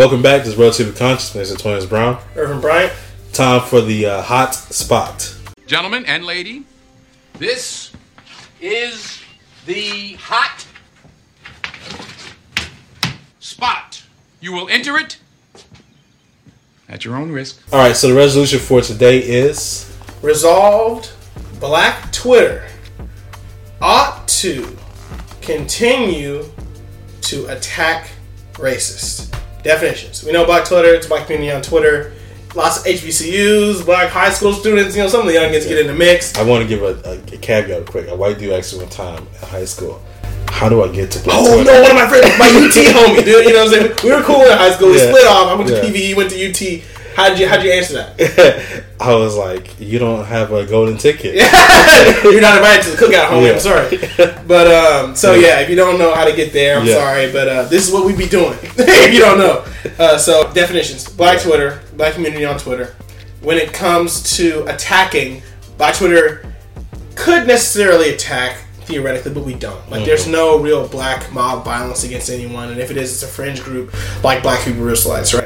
Welcome back. This is Relatively Conscious. Mr. Tony's Brown. Irvin Bryant. Time for the uh, hot spot. Gentlemen and lady, this is the hot spot. You will enter it at your own risk. All right. So the resolution for today is Resolved Black Twitter ought to continue to attack racists. Definitions. We know Black Twitter, it's Black community on Twitter. Lots of HBCUs, Black high school students, you know, some of the youngins get in the mix. I want to give a, a, a caveat quick. A white dude asked me one time in high school, "How do I get to Black Oh Twitter?" no, one of my friends, my UT homie, dude. You know what I'm saying? We were cool in high school. We Yeah. split off. I went to Yeah. PV, he went to UT. How'd you how'd you answer that? I was like, "You don't have a golden ticket." You're not invited to the cookout, homie. Yeah. I'm sorry. But um, so yeah, if you don't know how to get there, I'm Yeah. sorry. But uh, this is what we'd be doing. if you don't know, uh, so definitions: Black Twitter, Black community on Twitter. When it comes to attacking, Black Twitter could necessarily attack theoretically, but we don't. Like, there's no real black mob violence against anyone, and if it is, it's a fringe group like Black Hebrew Israelites, right?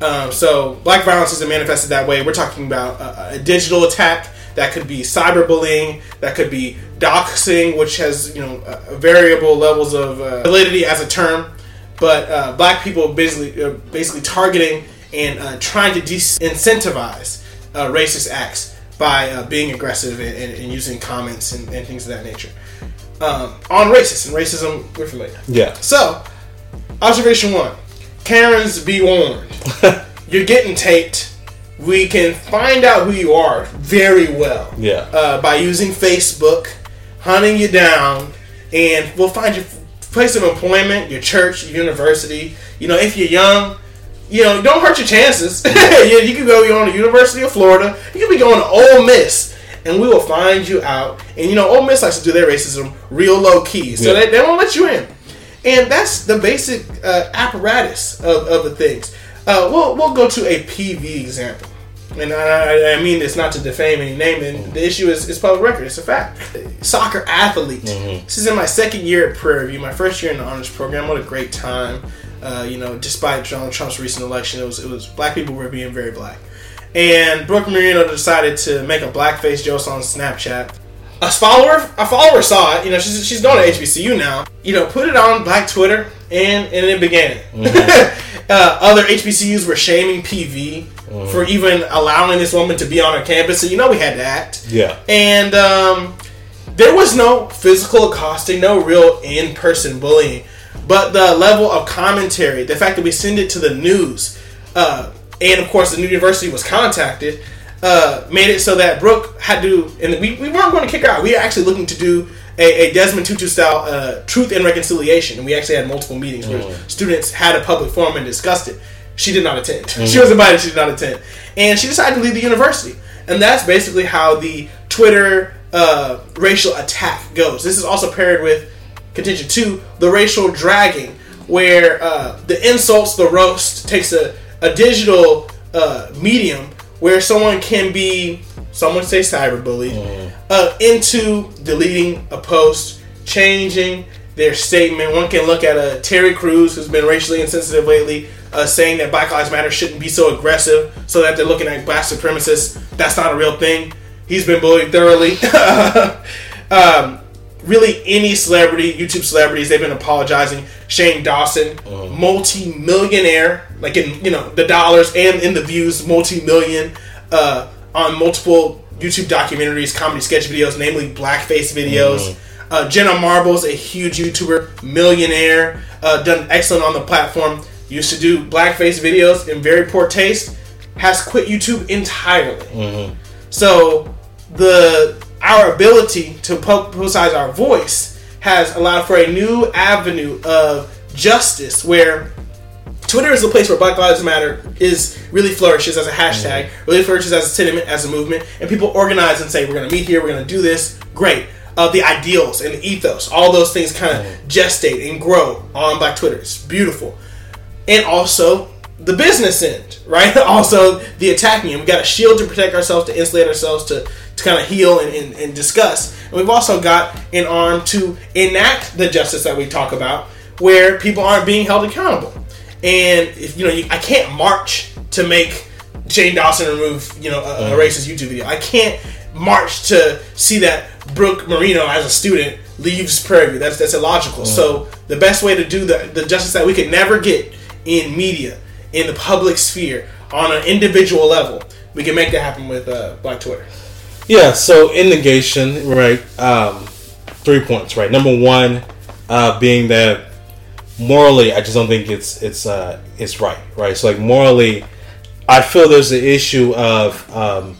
Um, so, black violence isn't manifested that way. We're talking about a, a digital attack that could be cyberbullying, that could be doxing, which has you know uh, variable levels of uh, validity as a term. But uh, black people basically uh, basically targeting and uh, trying to disincentivize uh, racist acts by uh, being aggressive and, and, and using comments and, and things of that nature. Um, on racism and racism, we're familiar. Yeah. So, observation one Karens, be warned. You're getting taped. We can find out who you are very well Yeah. uh, by using Facebook, hunting you down, and we'll find your place of employment, your church, your university. You know, if you're young, you know, don't hurt your chances. you, you could go on to the University of Florida. You could be going to Ole Miss, and we will find you out. And you know, Ole Miss likes to do their racism real low key, so Yeah. they, they won't let you in. And that's the basic uh, apparatus of, of the things. Uh, we'll we'll go to a PV example, and I, I mean this not to defame any name. And the issue is, is public record. It's a fact. Soccer athlete. This is in my second year at Prairie View. My first year in the honors program. What a great time. Uh, you know, despite Donald Trump's recent election, it was it was black people were being very black. And Brooke Marino decided to make a blackface joke on Snapchat. A follower, a follower saw it. You know, she's she's going to HBCU now. You know, put it on Black Twitter, and and it began. uh, other HBCUs were shaming PV for even allowing this woman to be on her campus. So you know we had to act. Yeah. And um, there was no physical accosting, no real in person bullying. But the level of commentary, the fact that we send it to the news, uh, and of course the university was contacted, uh, made it so that Brooke had to, and we, we weren't going to kick her out. We were actually looking to do a, a Desmond Tutu style uh, truth and reconciliation. And we actually had multiple meetings where students had a public forum and discussed it. She did not attend. she was invited, she did not attend. And she decided to leave the university. And that's basically how the Twitter uh, racial attack goes. This is also paired with contention two, the racial dragging, where uh, the insults, the roast takes a, a digital uh, medium where someone can be, someone say cyberbullied, uh, into deleting a post, changing their statement. One can look at a Terry Crews who's been racially insensitive lately, uh, saying that Black Lives Matter shouldn't be so aggressive, so that they're looking at black supremacists. That's not a real thing. He's been bullied thoroughly. um, really, any celebrity, YouTube celebrities, they've been apologizing. Shane Dawson, multi-millionaire, like in you know the dollars and in the views, multi-million uh, on multiple YouTube documentaries, comedy sketch videos, namely blackface videos. Uh, Jenna Marbles, a huge YouTuber, millionaire, uh, done excellent on the platform. Used to do blackface videos in very poor taste. Has quit YouTube entirely. So the our ability to pu- publicize our voice has allowed for a new avenue of justice where Twitter is a place where Black Lives Matter is really flourishes as a hashtag, really flourishes as a sentiment, as a movement, and people organize and say, "We're going to meet here. We're going to do this." Great. Uh, the ideals and the ethos, all those things kind of gestate and grow on Black Twitter. It's beautiful, and also the business end, right? Also, the attacking end. We got a shield to protect ourselves, to insulate ourselves, to, to kind of heal and, and, and discuss. And we've also got an arm to enact the justice that we talk about, where people aren't being held accountable. And if you know, you, I can't march to make Shane Dawson remove you know a, a mm. racist YouTube video. I can't march to see that Brooke Marino as a student leaves Prairie View. That's that's illogical. Mm. So the best way to do the the justice that we could never get in media, in the public sphere, on an individual level, we can make that happen with uh, Black Twitter. Yeah, so in negation, right, um, three points, right? Number one, uh, being that morally, I just don't think it's it's uh, it's right, right? So like morally, I feel there's an issue of um,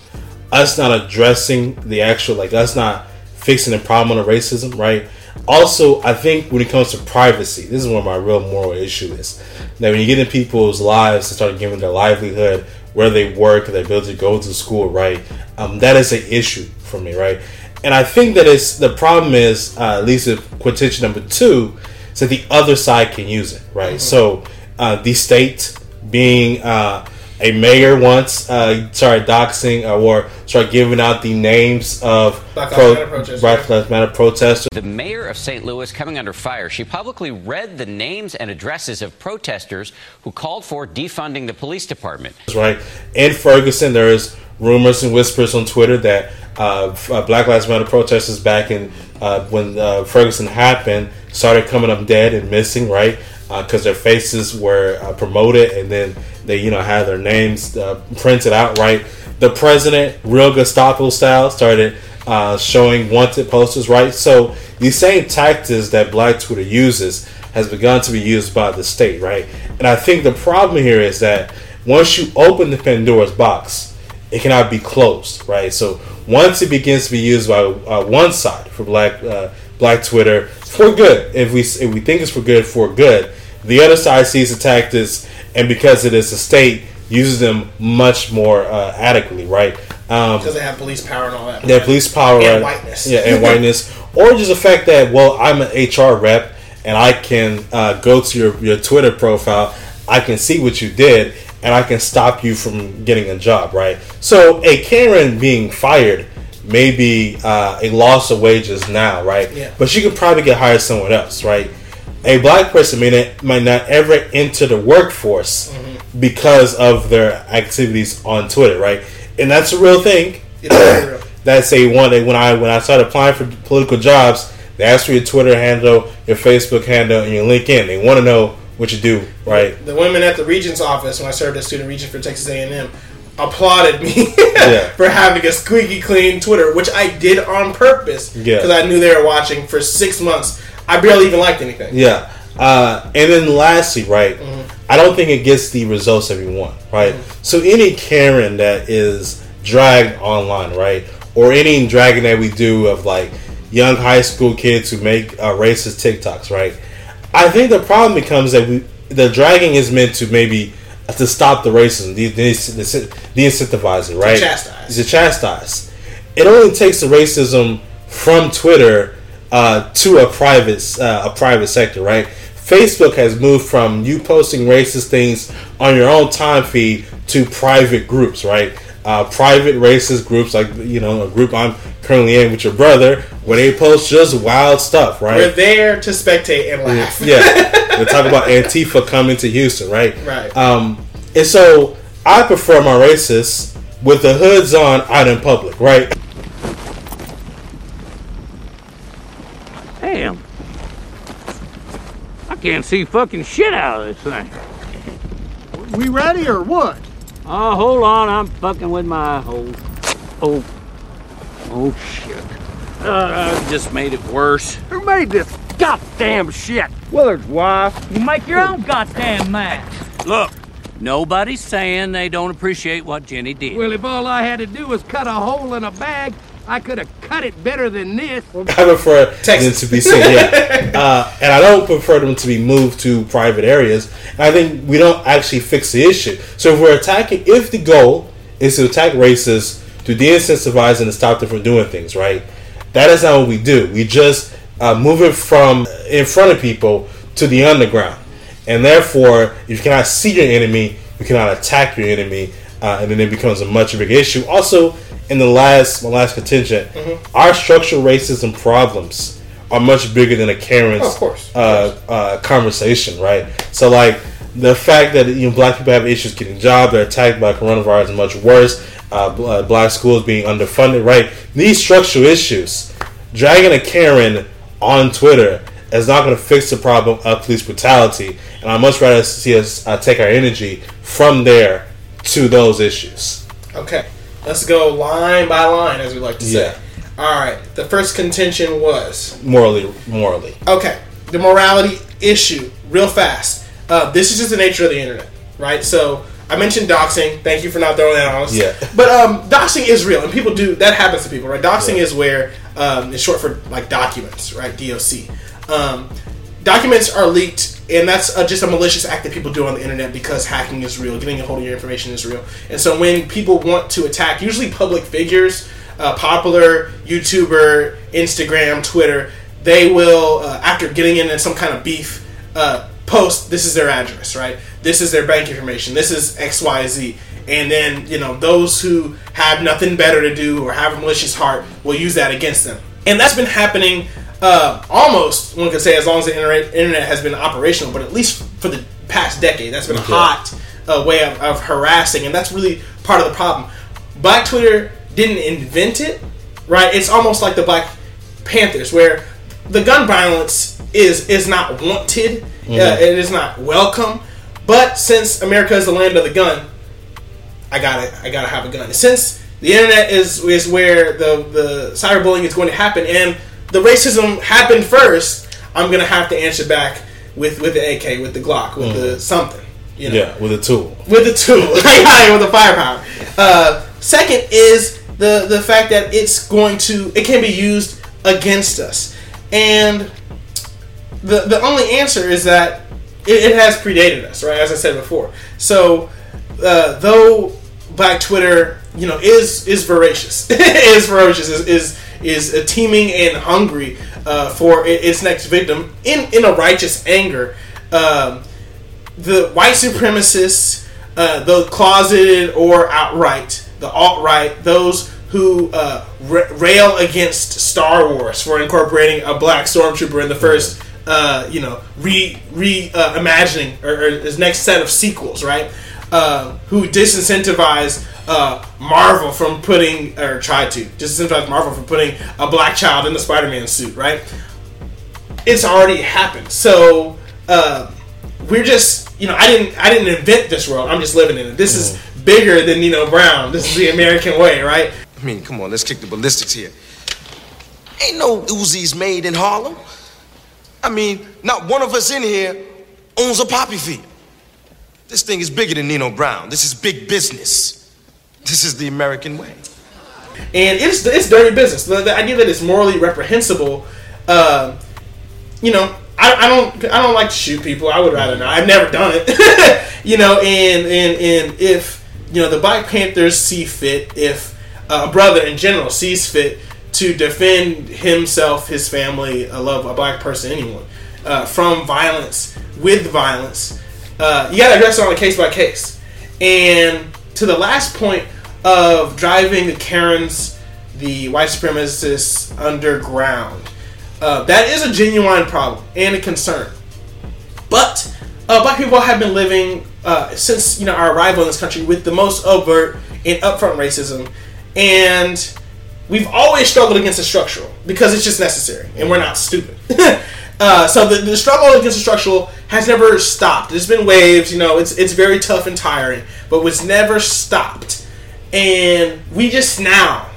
us not addressing the actual, like us not fixing the problem of racism, right? Also, I think when it comes to privacy, this is where my real moral issue is. That when you get in people's lives and start giving their livelihood, where they work, their ability to go to school, right? Um, that is an issue for me, right? And I think that it's the problem is uh, at least with quotation number two, is that the other side can use it, right? So uh, the state being uh, a mayor once uh, started doxing uh, or started giving out the names of Black Lives Matter protesters. Black Matter protesters. The mayor of St. Louis coming under fire. She publicly read the names and addresses of protesters who called for defunding the police department. right? In Ferguson, there is rumors and whispers on Twitter that uh, uh, Black Lives Matter protesters back in uh, when uh, Ferguson happened started coming up dead and missing, right? Because their faces were uh, promoted and then they, you know, had their names uh, printed out, right? The president, real Gestapo style, started uh, showing wanted posters, right? So these same tactics that Black Twitter uses has begun to be used by the state, right? And I think the problem here is that once you open the Pandora's box, it cannot be closed, right? So once it begins to be used by uh, one side for Black uh, Black Twitter for good, if we if we think it's for good for good, the other side sees the tactics, and because it is a state, uses them much more uh, adequately, right? Um, Because they have police power and all that. yeah, police power, And right? whiteness. yeah, and whiteness, or just the fact that well, I'm an HR rep and I can uh, go to your your Twitter profile, I can see what you did, and I can stop you from getting a job, right? So a Karen being fired may be uh, a loss of wages now, right? Yeah. But she could probably get hired somewhere else, right? A black person may not, might not ever enter the workforce Mm-hmm. because of their activities on Twitter, right? And that's a real thing real. that's a one that when I when I started applying for political jobs, they ask for your Twitter handle, your Facebook handle, and your LinkedIn. They want to know what you do, right? The women at the regent's office when I served as student regent for Texas A&M applauded me Yeah. for having a squeaky clean Twitter, which I did on purpose Yeah. because I knew they were watching for six months. I barely even liked anything. Yeah. Uh, and then lastly, right, I don't think it gets the results that we want, right? So any Karen that is dragged online, right, or any dragging that we do of like young high school kids who make uh, racist TikToks, right? I think the problem becomes that we the dragging is meant to maybe to stop the racism, the, de- de-incentivize it, right? chastise. To chastise. It only takes the racism from Twitter uh, to a private uh, a private sector, right? Facebook has moved from you posting racist things on your own time feed to private groups, right? Uh, private racist groups, like you know, a group I'm currently in with your brother, where they post just wild stuff, right? We're there to spectate and laugh. yeah, they talk about Antifa coming to Houston, right? Right. Um, and so I prefer my racists with the hoods on out in public, right? Damn. I can't see fucking shit out of this thing. We ready or what? Oh, hold on. I'm fucking with my oh, oh, oh shit. Uh, I just made it worse. Who made this goddamn shit? Willard's wife. You make your own goddamn match. Look, nobody's saying they don't appreciate what Jenny did. Well, if all I had to do was cut a hole in a bag, I could have cut it better than this. I prefer Texas. them to be seen, yeah. uh, and I don't prefer them to be moved to private areas. And I think we don't actually fix the issue. So if we're attacking, if the goal is to attack racists to de-incentivize and to stop them from doing things, right? That is not what we do. We just uh, move it from in front of people to the underground. And therefore, if you cannot see your enemy, you cannot attack your enemy, uh, and then it becomes a much bigger issue. Also, in the last my last contingent, Mm-hmm. our structural racism problems are much bigger than a Karen's Of course, uh, uh, conversation, right? So like the fact that you know black people have issues getting jobs, they're attacked by coronavirus, is much worse. Uh, uh, black schools being underfunded, right? These structural issues, dragging a Karen on Twitter is not going to fix the problem of police brutality, and I'd much rather see us uh, take our energy from there to those issues. Okay, let's go line by line, as we like to say. Yeah. All right, the first contention was Morally, morally, okay, the morality issue, real fast. Uh, this is just the nature of the internet, right? So I mentioned doxing. Thank you for not throwing that on us. Yeah. But um, doxing is real, and people do that happens to people, right? Doxing is where um, it's short for like documents, right? DOC. Um, documents are leaked, and that's uh, just a malicious act that people do on the internet because hacking is real, getting a hold of your information is real. And so when people want to attack, usually public figures, uh, popular YouTuber, Instagram, Twitter, they will, uh, after getting in some kind of beef, uh, post this is their address, right? This is their bank information. This is X Y Z. And then you know those who have nothing better to do or have a malicious heart will use that against them. And that's been happening uh, almost one could say as long as the internet, internet has been operational, but at least for the past decade, that's been a hot uh, way of, of harassing, and that's really part of the problem. Black Twitter didn't invent it, right? It's almost like the Black Panthers, where the gun violence is is not wanted, uh, it is not welcome. But since America is the land of the gun, I gotta I gotta have a gun. Since the internet is is where the the cyberbullying is going to happen, and the racism happened first, I'm gonna have to answer back with with the AK, with the Glock, with the something. You know? yeah, with a tool. with a tool, with a firepower. Uh, second is the the fact that it's going to it can be used against us, and the the only answer is that it, it has predated us, right? As I said before. So uh, though Black Twitter, you know, is is voracious, is ferocious, is is is teeming and hungry uh, for its next victim in in a righteous anger. Um, the white supremacists, uh, the closeted or outright, the alt right, those who uh, ra- rail against Star Wars for incorporating a black stormtrooper in the first, uh, you know, re re uh, imagining or, or his next set of sequels, right? Uh, who disincentivize uh, Marvel from putting or tried to disincentivize Marvel from putting a black child in the Spider-Man suit, right? it's already happened. So uh, we're just, you know, I didn't, I didn't invent this world. I'm just living in it. This is bigger than Nino Brown. This is the American way, right? I mean, come on, let's kick the ballistics here. Ain't no Uzis made in Harlem. I mean, not one of us in here owns a poppy field. This thing is bigger than Nino Brown. This is big business. This is the American way. and it's it's dirty business. The, the idea that it's morally reprehensible, uh, you know, I, I don't I don't like to shoot people. I would rather not. I've never done it, you know. And and and if you know the Black Panthers see fit, if a brother in general sees fit to defend himself, his family, a love a black person, anyone uh, from violence with violence, uh, you got to address it on a case by case. And to the last point of driving the Karens, the white supremacists underground, uh, that is a genuine problem and a concern. But uh, black people have been living uh, since you know our arrival in this country with the most overt and upfront racism, and we've always struggled against the structural because it's just necessary, and we're not stupid. uh, so the, the struggle against the structural has never stopped. There's been waves, you know, it's it's very tough and tiring, but it's never stopped. And we just now,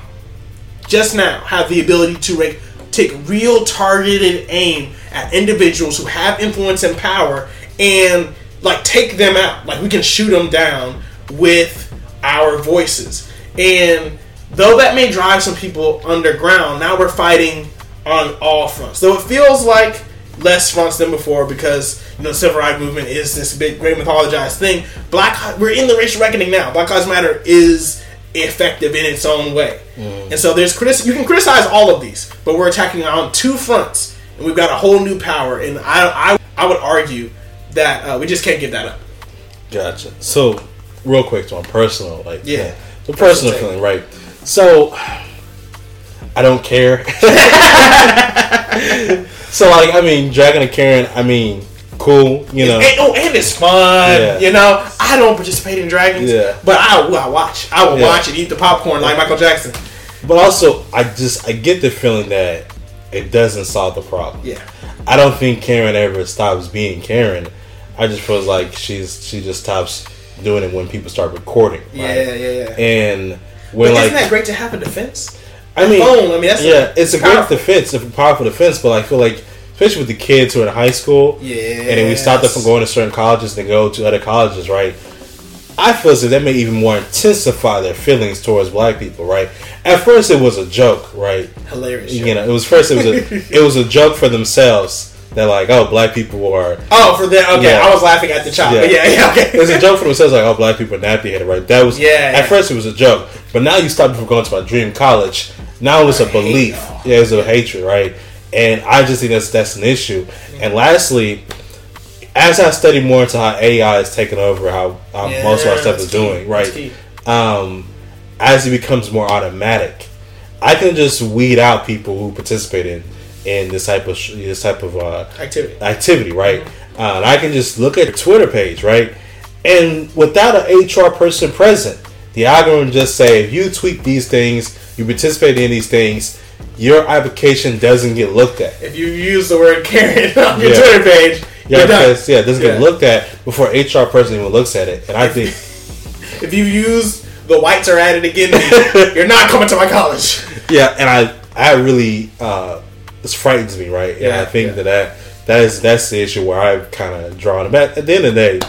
just now, have the ability to like, take real targeted aim at individuals who have influence and power and like take them out. Like we can shoot them down with our voices. And though that may drive some people underground, now we're fighting on all fronts. Though it feels like less fronts than before because you know the civil rights movement is this big great mythologized thing. Black we're in the racial reckoning now. Black Lives Matter is effective in its own way. And so there's criticism. You can criticize all of these, but we're attacking on two fronts, and we've got a whole new power. And I, I, I would argue that uh, we just can't give that up. Gotcha. So real quick to my personal, like Yeah. the personal Personal feeling, right? So I don't care. so like, I mean, Dragon and Karen, I mean, cool, you know. And, oh, and it's fun. Yeah. You know, I don't participate in dragons, Yeah. but I, I watch. I will Yeah. watch and eat the popcorn like Michael Jackson. But also, I just I get the feeling that it doesn't solve the problem. Yeah. I don't think Karen ever stops being Karen. I just feel like she's she just stops doing it when people start recording. right? Yeah, yeah, yeah. And But like isn't that great to have a defense? I mean, phone, I mean, that's yeah, a- it's a powerful. great defense, a powerful defense. But I feel like, especially with the kids who are in high school, yeah, and then we stop them from going to certain colleges and go to other colleges, right? I feel as if that may even more intensify their feelings towards black people, right? At first, it was a joke, right? Hilarious. You know, it was first it was a it was a joke for themselves. That like, oh, black people are Oh, for that. Okay, Yeah. I was laughing at the child. But yeah, yeah, okay. was a joke for themselves, like, oh, black people are nappy headed, right? That was, Yeah, At yeah. first, it was a joke, but now you stop me from going to my dream college. Now it's a belief, yeah, it's a hatred, right? And I just think that's that's an issue. And lastly, as I study more into how AI is taking over, how, how Yeah, most of our stuff is key. doing, right? Um, as it becomes more automatic, I can just weed out people who participate in in this type of this type of uh, Activity. activity, right? Uh, and I can just look at your Twitter page, right? And without an HR person present, the algorithm just say if you tweet these things, you participate in these things, your application doesn't get looked at. If you use the word Karen on your Yeah. Twitter page, Yeah, because yeah, it doesn't get looked at before HR person even looks at it. And I think If you use the whites are at it again, you're not coming to my college. yeah, and I I really uh this frightens me, right? And Yeah, I think yeah. that, that that is that's the issue where I've kind of drawn But at the end of the day,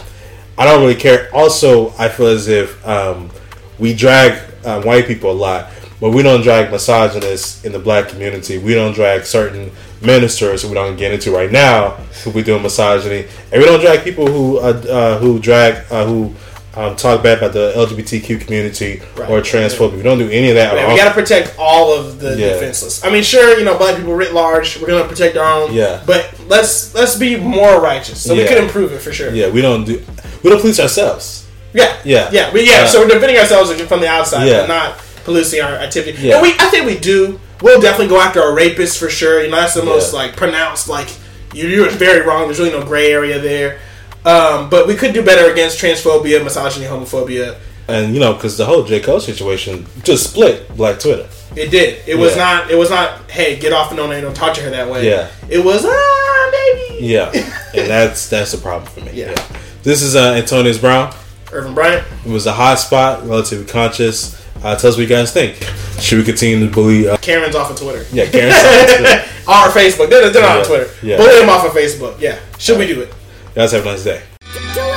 I don't really care. Also, I feel as if um, we drag um, white people a lot, but we don't drag misogynists in the black community. We don't drag certain ministers who we don't get into right now who we doing misogyny, and we don't drag people who uh, uh, who drag uh, who. Um, talk bad about the LGBTQ community Right. or transphobia. We don't do any of that. Yeah, we got to protect all of the Yeah. defenseless. I mean, sure, you know, black people writ large, we're gonna protect our own. Yeah. But let's let's be more righteous, so we Yeah. could improve it for sure. Yeah, we don't do we don't police ourselves. Yeah, Yeah. yeah, we, yeah. Uh, so we're defending ourselves from the outside, Yeah. but not policing our activity. Yeah. And we, I think we do. We'll definitely go after a rapist for sure. You know, that's the most like pronounced. Like you, you're very wrong. There's really no gray area there. Um, but we could do better against transphobia, misogyny, homophobia. And you know, because the whole J Cole situation just split Black Twitter. It did. It was Yeah. not. It was not. Hey, get off and don't don't talk to her that way. Yeah. It was ah maybe. Yeah, and that's that's a problem for me. Yeah. This is uh, Antonius Brown. Irvin Bryant. It was a hot spot, relatively conscious. Uh, tell us what you guys think. Should we continue to bully? Uh, Karen's off of Twitter. yeah, Karen. Science. Or Facebook. They're, they're not Yeah. on Twitter. Yeah. Bully them off of Facebook. Yeah. Should we do it? Guys have a nice day.